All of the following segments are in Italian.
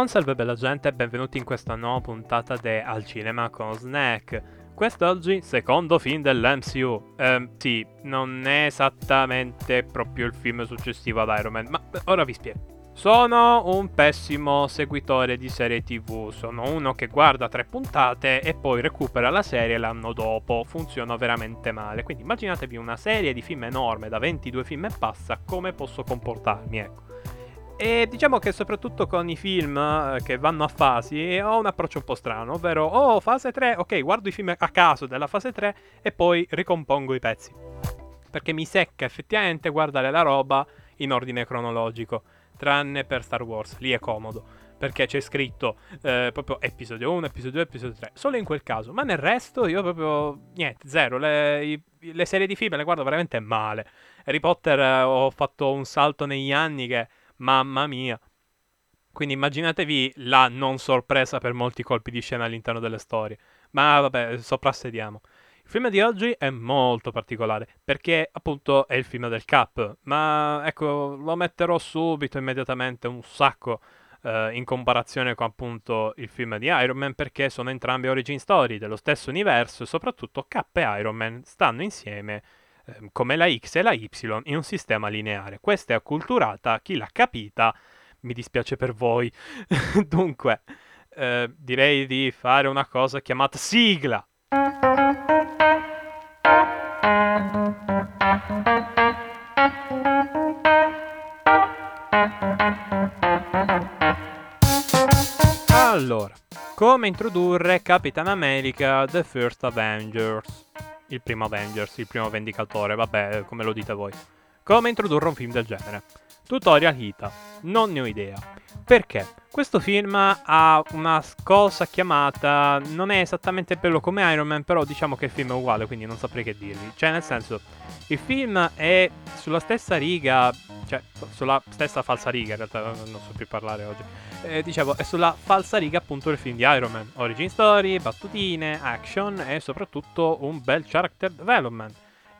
Buon salve bella gente e benvenuti in questa nuova puntata di Al Cinema con Snack. Quest'oggi, secondo film dell'MCU. Eh, sì, non è esattamente proprio il film successivo ad Iron Man, ma ora vi spiego. Sono un pessimo seguitore di serie tv, sono uno che guarda tre puntate e poi recupera la serie l'anno dopo, funziona veramente male, quindi immaginatevi una serie di film enorme da 22 film e passa, come posso comportarmi, ecco. E diciamo che soprattutto con i film eh, che vanno a fasi ho un approccio un po' strano, ovvero oh fase 3, ok guardo i film a caso della fase 3 e poi ricompongo i pezzi. Perché mi secca effettivamente guardare la roba in ordine cronologico tranne per Star Wars, lì è comodo, perché c'è scritto eh, proprio episodio 1, episodio 2, episodio 3, solo in quel caso, ma nel resto io proprio, niente, zero, le, i, le serie di film le guardo veramente male. Harry Potter eh, ho fatto un salto negli anni che, mamma mia, quindi immaginatevi la non sorpresa per molti colpi di scena all'interno delle storie. Ma vabbè, soprassediamo. Il film di oggi è molto particolare perché appunto è il film del Cap, ma ecco lo metterò subito, immediatamente, un sacco eh, in comparazione con appunto il film di Iron Man perché sono entrambe origin story dello stesso universo e soprattutto Cap e Iron Man stanno insieme come la X e la Y in un sistema lineare. Questa è acculturata, chi l'ha capita mi dispiace per voi. Dunque, eh, direi di fare una cosa chiamata sigla. Allora, come introdurre Capitan America The First Avengers? Il primo Avengers, il primo Vendicatore, vabbè, come lo dite voi. Come introdurre un film del genere? Tutorial Hita. Non ne ho idea. Perché? Questo film ha una cosa chiamata. Non è esattamente bello come Iron Man, però diciamo che il film è uguale, quindi non saprei che dirvi. Cioè, nel senso, il film è sulla stessa riga. Cioè, sulla stessa falsa riga, in realtà non so più parlare oggi. Eh, dicevo, è sulla falsa riga appunto del film di Iron Man. Origin story, battutine, action e soprattutto un bel character development.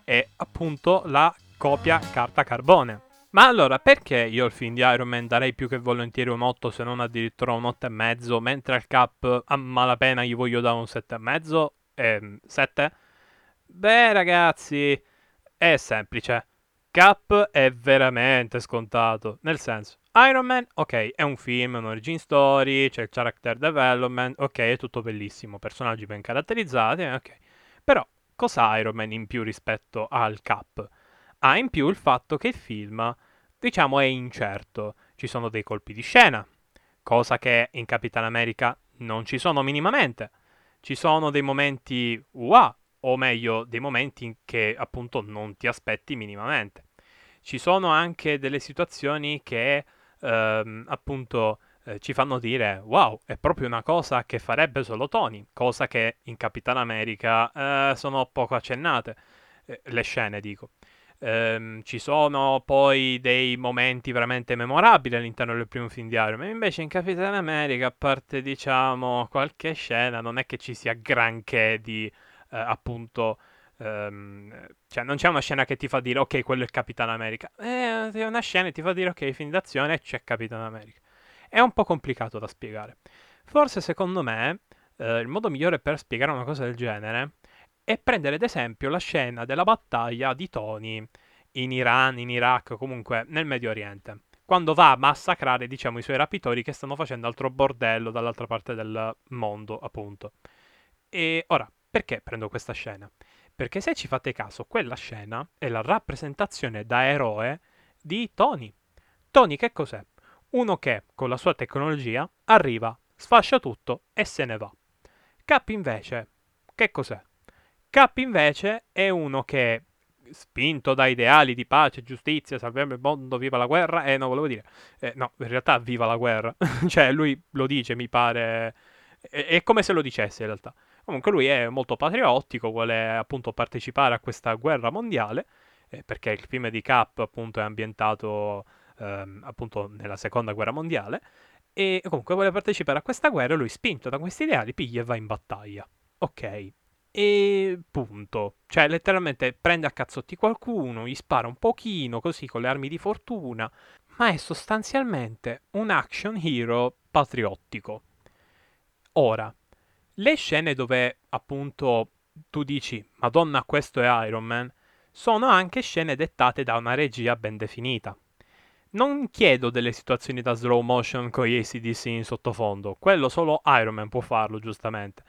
E appunto la copia carta carbone. Ma allora, perché io al film di Iron Man darei più che volentieri un 8 se non addirittura un 8 e mezzo, mentre al Cap a malapena gli voglio dare un 7 e mezzo? Ehm, 7? Beh, ragazzi, è semplice. Cap è veramente scontato, nel senso, Iron Man, ok, è un film, un origin story, c'è il character development, ok, è tutto bellissimo, personaggi ben caratterizzati, ok. Però, cosa ha Iron Man in più rispetto al Cap? Ha in più il fatto che il film, diciamo, è incerto. Ci sono dei colpi di scena, cosa che in Capitan America non ci sono minimamente. Ci sono dei momenti UA, o meglio, dei momenti che appunto non ti aspetti minimamente. Ci sono anche delle situazioni che ehm, appunto eh, ci fanno dire wow, è proprio una cosa che farebbe solo Tony, cosa che in Capitan America eh, sono poco accennate. Eh, le scene, dico. Ehm, ci sono poi dei momenti veramente memorabili all'interno del primo film di Iron Man. Invece in Capitan America, a parte diciamo qualche scena, non è che ci sia granché di eh, appunto. Um, cioè, non c'è una scena che ti fa dire ok, quello è Capitan America. Eh, è una scena che ti fa dire ok, film d'azione c'è Capitan America. È un po' complicato da spiegare. Forse secondo me eh, il modo migliore per spiegare una cosa del genere e prendere ad esempio la scena della battaglia di Tony in Iran, in Iraq, comunque nel Medio Oriente, quando va a massacrare, diciamo, i suoi rapitori che stanno facendo altro bordello dall'altra parte del mondo, appunto. E ora, perché prendo questa scena? Perché se ci fate caso, quella scena è la rappresentazione da eroe di Tony. Tony che cos'è? Uno che, con la sua tecnologia, arriva, sfascia tutto e se ne va. Cap invece, che cos'è? Cap invece è uno che, spinto da ideali di pace, giustizia, salviamo il mondo, viva la guerra, eh no, volevo dire, eh, no, in realtà viva la guerra, cioè lui lo dice, mi pare, è, è come se lo dicesse in realtà. Comunque lui è molto patriottico, vuole appunto partecipare a questa guerra mondiale, eh, perché il film di Cap appunto è ambientato ehm, appunto nella seconda guerra mondiale, e comunque vuole partecipare a questa guerra lui spinto da questi ideali piglia e va in battaglia. Ok, e punto. Cioè, letteralmente prende a cazzotti qualcuno, gli spara un pochino così con le armi di fortuna, ma è sostanzialmente un action hero patriottico. Ora, le scene dove appunto tu dici Madonna questo è Iron Man, sono anche scene dettate da una regia ben definita. Non chiedo delle situazioni da slow motion con gli ACDC in sottofondo, quello solo Iron Man può farlo giustamente.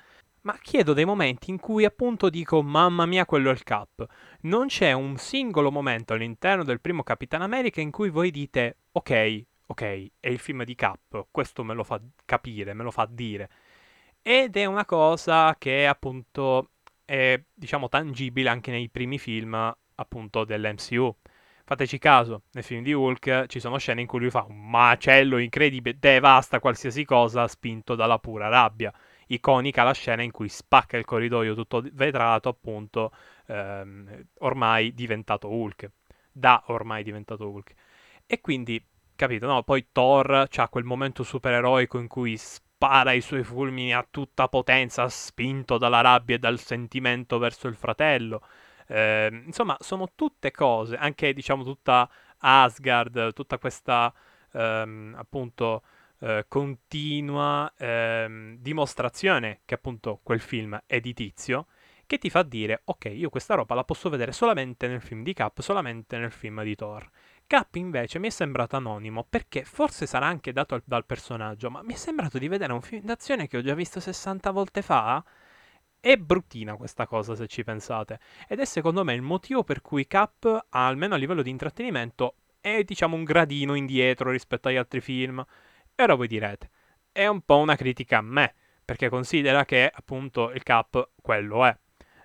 Ma chiedo dei momenti in cui appunto dico mamma mia quello è il Cap. Non c'è un singolo momento all'interno del primo Capitan America in cui voi dite ok, ok, è il film di Cap, questo me lo fa capire, me lo fa dire. Ed è una cosa che appunto è diciamo tangibile anche nei primi film appunto dell'MCU. Fateci caso, nel film di Hulk ci sono scene in cui lui fa un macello incredibile, devasta qualsiasi cosa spinto dalla pura rabbia. Iconica la scena in cui spacca il corridoio tutto vetrato, appunto, ehm, ormai diventato Hulk. Da ormai diventato Hulk. E quindi, capito, no? Poi Thor ha quel momento supereroico in cui spara i suoi fulmini a tutta potenza, spinto dalla rabbia e dal sentimento verso il fratello. Eh, insomma, sono tutte cose, anche diciamo tutta Asgard, tutta questa ehm, appunto eh, continua ehm, dimostrazione che appunto quel film è di tizio, che ti fa dire ok, io questa roba la posso vedere solamente nel film di Cap, solamente nel film di Thor. Cap invece mi è sembrato anonimo perché forse sarà anche dato al, dal personaggio, ma mi è sembrato di vedere un film d'azione che ho già visto 60 volte fa è bruttina questa cosa se ci pensate. Ed è secondo me il motivo per cui Cap, almeno a livello di intrattenimento, è diciamo un gradino indietro rispetto agli altri film. E ora voi direte, è un po' una critica a me, perché considera che appunto il Cap quello è.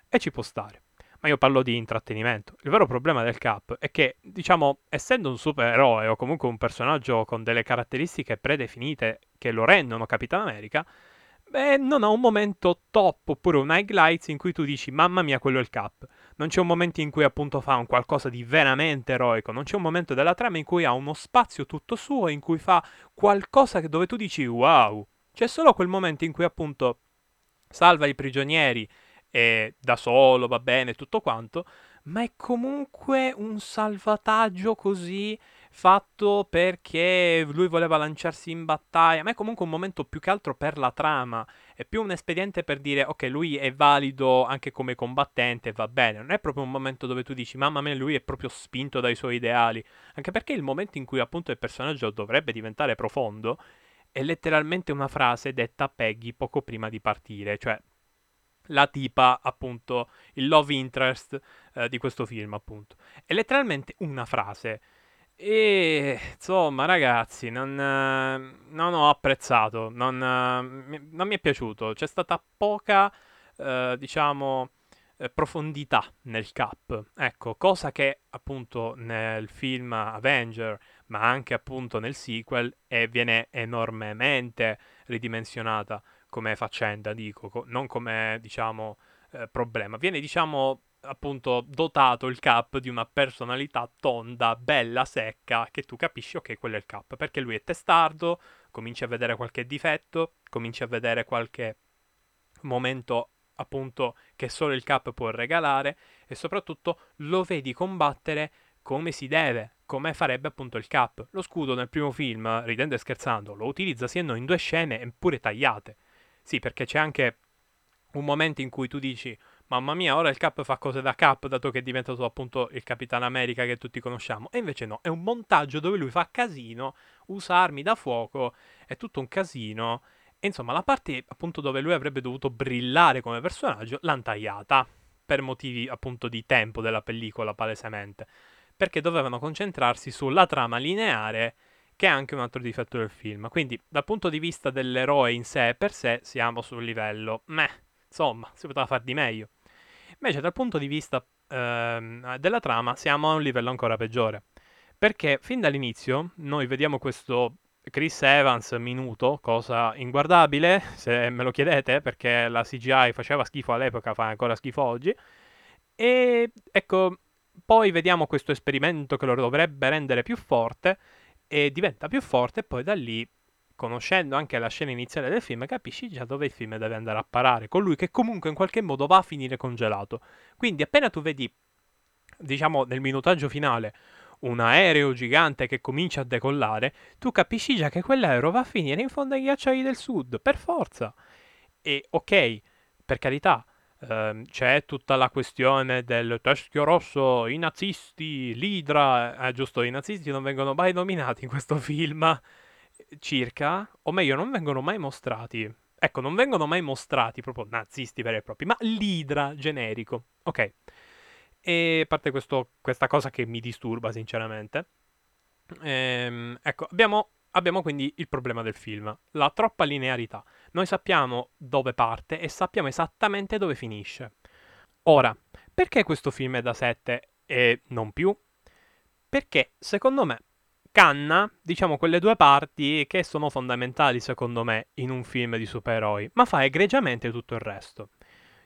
E ci può stare. Ma io parlo di intrattenimento. Il vero problema del Cap è che, diciamo, essendo un supereroe o comunque un personaggio con delle caratteristiche predefinite che lo rendono Capitan America, beh, non ha un momento top oppure un highlights in cui tu dici mamma mia quello è il cap. Non c'è un momento in cui appunto fa un qualcosa di veramente eroico, non c'è un momento della trama in cui ha uno spazio tutto suo, in cui fa qualcosa dove tu dici wow. C'è solo quel momento in cui appunto salva i prigionieri e da solo va bene tutto quanto, ma è comunque un salvataggio così fatto perché lui voleva lanciarsi in battaglia, ma è comunque un momento più che altro per la trama, è più un espediente per dire ok, lui è valido anche come combattente, va bene, non è proprio un momento dove tu dici mamma mia, lui è proprio spinto dai suoi ideali, anche perché il momento in cui appunto il personaggio dovrebbe diventare profondo è letteralmente una frase detta a Peggy poco prima di partire, cioè la tipa, appunto, il love interest eh, di questo film, appunto. È letteralmente una frase e insomma, ragazzi, non, non ho apprezzato, non, eh, non mi è piaciuto. C'è stata poca, eh, diciamo, eh, profondità nel cap. Ecco, cosa che appunto nel film Avenger, ma anche appunto nel sequel, eh, viene enormemente ridimensionata come faccenda, dico, co- non come, diciamo, eh, problema. Viene, diciamo, appunto dotato il cap di una personalità tonda, bella, secca, che tu capisci ok, quello è il cap, perché lui è testardo, cominci a vedere qualche difetto, cominci a vedere qualche momento appunto che solo il cap può regalare e soprattutto lo vedi combattere come si deve, come farebbe appunto il cap. Lo scudo nel primo film, ridendo e scherzando, lo utilizza sia in due scene eppure tagliate. Sì, perché c'è anche un momento in cui tu dici mamma mia, ora il Cap fa cose da Cap, dato che è diventato appunto il Capitano America che tutti conosciamo. E invece no, è un montaggio dove lui fa casino, usa armi da fuoco, è tutto un casino. E insomma, la parte appunto dove lui avrebbe dovuto brillare come personaggio l'hanno tagliata. Per motivi appunto di tempo della pellicola, palesemente. Perché dovevano concentrarsi sulla trama lineare che è anche un altro difetto del film. Quindi, dal punto di vista dell'eroe in sé per sé, siamo sul livello meh, insomma, si poteva far di meglio. Invece dal punto di vista ehm, della trama siamo a un livello ancora peggiore. Perché fin dall'inizio noi vediamo questo Chris Evans minuto, cosa inguardabile, se me lo chiedete, perché la CGI faceva schifo all'epoca, fa ancora schifo oggi. E ecco, poi vediamo questo esperimento che lo dovrebbe rendere più forte e diventa più forte e poi da lì conoscendo anche la scena iniziale del film, capisci già dove il film deve andare a parare. Colui che comunque in qualche modo va a finire congelato. Quindi appena tu vedi, diciamo, nel minutaggio finale, un aereo gigante che comincia a decollare, tu capisci già che quell'aereo va a finire in fondo ai ghiacciai del sud, per forza. E ok, per carità, ehm, c'è tutta la questione del teschio rosso, i nazisti, l'idra, eh, giusto, i nazisti non vengono mai nominati in questo film, circa, o meglio, non vengono mai mostrati. Ecco, non vengono mai mostrati proprio nazisti veri e propri, ma l'idra generico. Ok. E a parte questo, questa cosa che mi disturba, sinceramente. Ehm, ecco, abbiamo, abbiamo quindi il problema del film, la troppa linearità. Noi sappiamo dove parte e sappiamo esattamente dove finisce. Ora, perché questo film è da 7 e non più? Perché, secondo me, canna, diciamo, quelle due parti che sono fondamentali, secondo me, in un film di supereroi, ma fa egregiamente tutto il resto.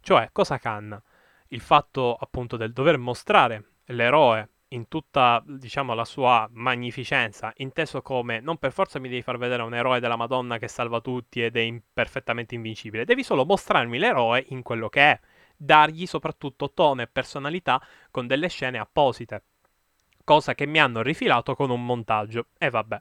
Cioè, cosa canna? il fatto appunto del dover mostrare l'eroe in tutta, diciamo, la sua magnificenza, inteso come non per forza mi devi far vedere un eroe della Madonna che salva tutti ed è in- perfettamente invincibile, devi solo mostrarmi l'eroe in quello che è, dargli soprattutto tono e personalità con delle scene apposite, cosa che mi hanno rifilato con un montaggio, e vabbè.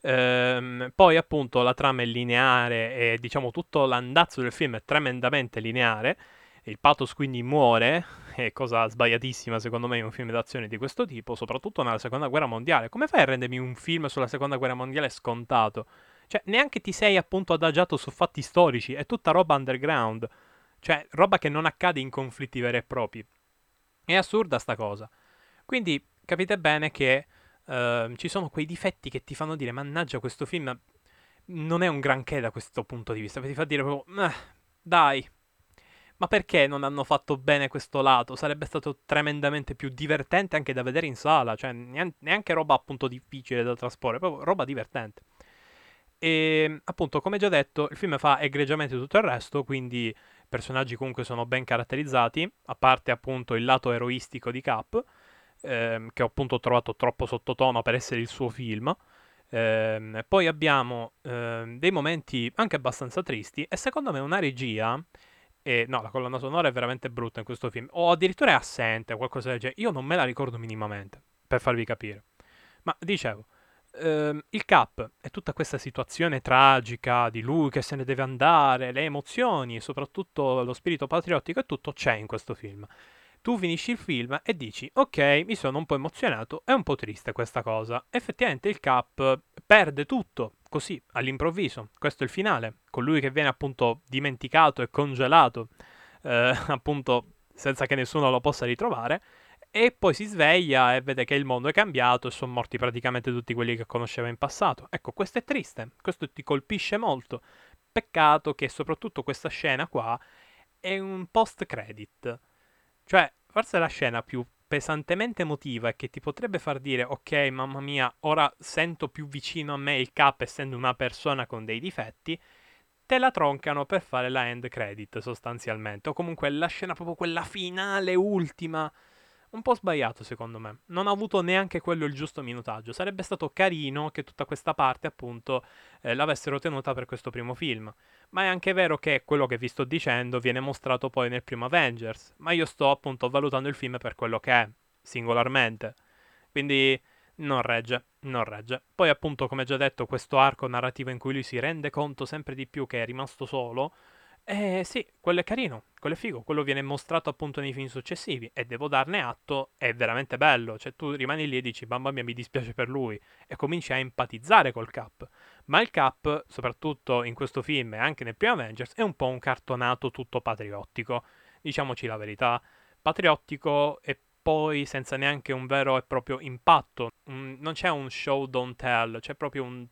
Ehm, poi appunto la trama è lineare e diciamo tutto l'andazzo del film è tremendamente lineare, il pathos quindi muore, è cosa sbagliatissima secondo me in un film d'azione di questo tipo, soprattutto nella seconda guerra mondiale. Come fai a rendermi un film sulla seconda guerra mondiale scontato? Cioè, neanche ti sei appunto adagiato su fatti storici, è tutta roba underground. Cioè, roba che non accade in conflitti veri e propri. È assurda sta cosa. Quindi capite bene che uh, ci sono quei difetti che ti fanno dire, mannaggia, questo film non è un granché da questo punto di vista. Ti fa dire proprio, dai, ma perché non hanno fatto bene questo lato? Sarebbe stato tremendamente più divertente anche da vedere in sala, cioè neanche roba appunto difficile da trasporre, proprio roba divertente. E appunto, come già detto, il film fa egregiamente tutto il resto, quindi i personaggi comunque sono ben caratterizzati, a parte appunto il lato eroistico di Cap, ehm, che ho appunto trovato troppo sottotono per essere il suo film. Ehm, poi abbiamo ehm, dei momenti anche abbastanza tristi e secondo me una regia e no, la colonna sonora è veramente brutta in questo film. O addirittura è assente, qualcosa del genere. Io non me la ricordo minimamente, per farvi capire. Ma dicevo, ehm, il Cap è tutta questa situazione tragica di lui che se ne deve andare, le emozioni e soprattutto lo spirito patriottico e tutto c'è in questo film. Tu finisci il film e dici, ok, mi sono un po' emozionato, è un po' triste questa cosa. Effettivamente il Cap perde tutto, così, all'improvviso. Questo è il finale, con lui che viene appunto dimenticato e congelato, eh, appunto senza che nessuno lo possa ritrovare. E poi si sveglia e vede che il mondo è cambiato e sono morti praticamente tutti quelli che conosceva in passato. Ecco, questo è triste, questo ti colpisce molto. Peccato che soprattutto questa scena qua è un post credit. Cioè, forse la scena più pesantemente emotiva e che ti potrebbe far dire ok mamma mia ora sento più vicino a me il cap essendo una persona con dei difetti te la troncano per fare la end credit sostanzialmente. O comunque la scena proprio quella finale ultima un po' sbagliato secondo me. Non ha avuto neanche quello il giusto minutaggio. Sarebbe stato carino che tutta questa parte, appunto, eh, l'avessero tenuta per questo primo film. Ma è anche vero che quello che vi sto dicendo viene mostrato poi nel primo Avengers. Ma io sto appunto valutando il film per quello che è, singolarmente. Quindi non regge, non regge. Poi appunto, come già detto, questo arco narrativo in cui lui si rende conto sempre di più che è rimasto solo eh sì, quello è carino, quello è figo, quello viene mostrato appunto nei film successivi e devo darne atto, è veramente bello, cioè tu rimani lì e dici mamma mia mi dispiace per lui. E cominci a empatizzare col Cap, ma il Cap, soprattutto in questo film e anche nel primo Avengers, è un po' un cartonato tutto patriottico, diciamoci la verità, patriottico e poi senza neanche un vero e proprio impatto, un, non c'è un show don't tell, c'è proprio un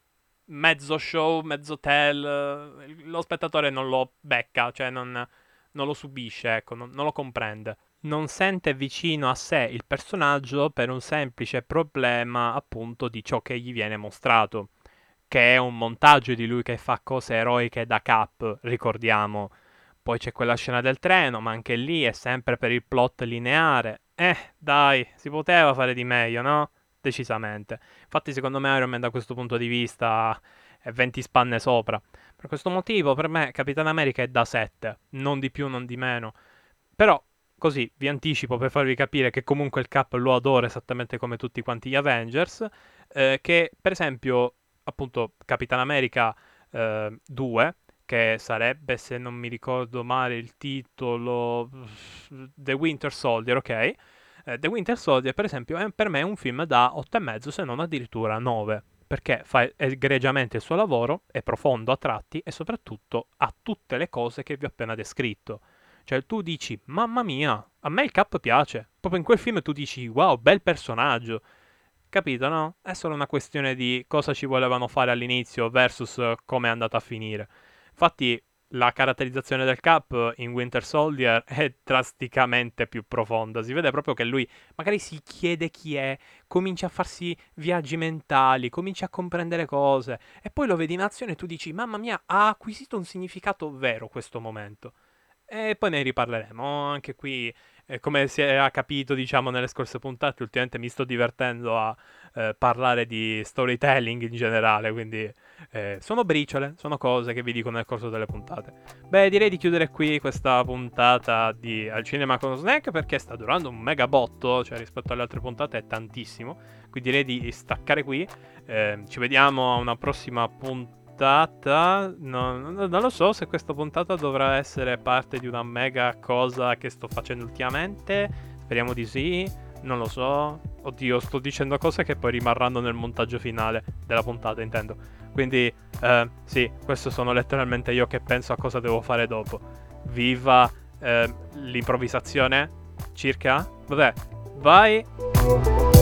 mezzo show, mezzo tell, lo spettatore non lo becca, cioè non, non lo subisce, ecco, non, non, lo comprende. Non sente vicino a sé il personaggio per un semplice problema appunto di ciò che gli viene mostrato, che è un montaggio di lui che fa cose eroiche da cap, ricordiamo. Poi c'è quella scena del treno, ma anche lì è sempre per il plot lineare. Eh, dai, si poteva fare di meglio, no? Decisamente. Infatti, secondo me, Iron Man da questo punto di vista è 20 spanne sopra. Per questo motivo, per me, Capitan America è da 7, non di più, non di meno. Però, così vi anticipo per farvi capire che comunque il Cap lo adoro esattamente come tutti quanti gli Avengers, eh, che per esempio appunto Capitan America eh, 2, che sarebbe se non mi ricordo male il titolo The Winter Soldier, ok? Eh, The Winter Soldier per esempio è per me un film da 8,5 se non addirittura 9 perché fa egregiamente il suo lavoro, è profondo a tratti e soprattutto ha tutte le cose che vi ho appena descritto. Cioè tu dici, mamma mia, a me il Cap piace. Proprio in quel film tu dici, wow, bel personaggio. Capito, no? È solo una questione di cosa ci volevano fare all'inizio versus come è andata a finire. Infatti la caratterizzazione del Cap in Winter Soldier è drasticamente più profonda. Si vede proprio che lui magari si chiede chi è, comincia a farsi viaggi mentali, comincia a comprendere cose e poi lo vedi in azione e tu dici mamma mia ha acquisito un significato vero questo momento. E poi ne riparleremo. Anche qui, eh, come si è capito, diciamo, nelle scorse puntate, ultimamente mi sto divertendo a eh, parlare di storytelling in generale. Quindi eh, sono briciole, sono cose che vi dico nel corso delle puntate. Beh, direi di chiudere qui questa puntata di Al Cinema con Snack perché sta durando un mega botto, cioè rispetto alle altre puntate è tantissimo. Quindi direi di staccare qui. Eh, ci vediamo a una prossima puntata puntata. No, non lo so se questa puntata dovrà essere parte di una mega cosa che sto facendo ultimamente. Speriamo di sì. Non lo so. Oddio, sto dicendo cose che poi rimarranno nel montaggio finale della puntata, intendo. Quindi, eh, sì, questo sono letteralmente io che penso a cosa devo fare dopo. Viva eh, l'improvvisazione? Circa? Vabbè, vai.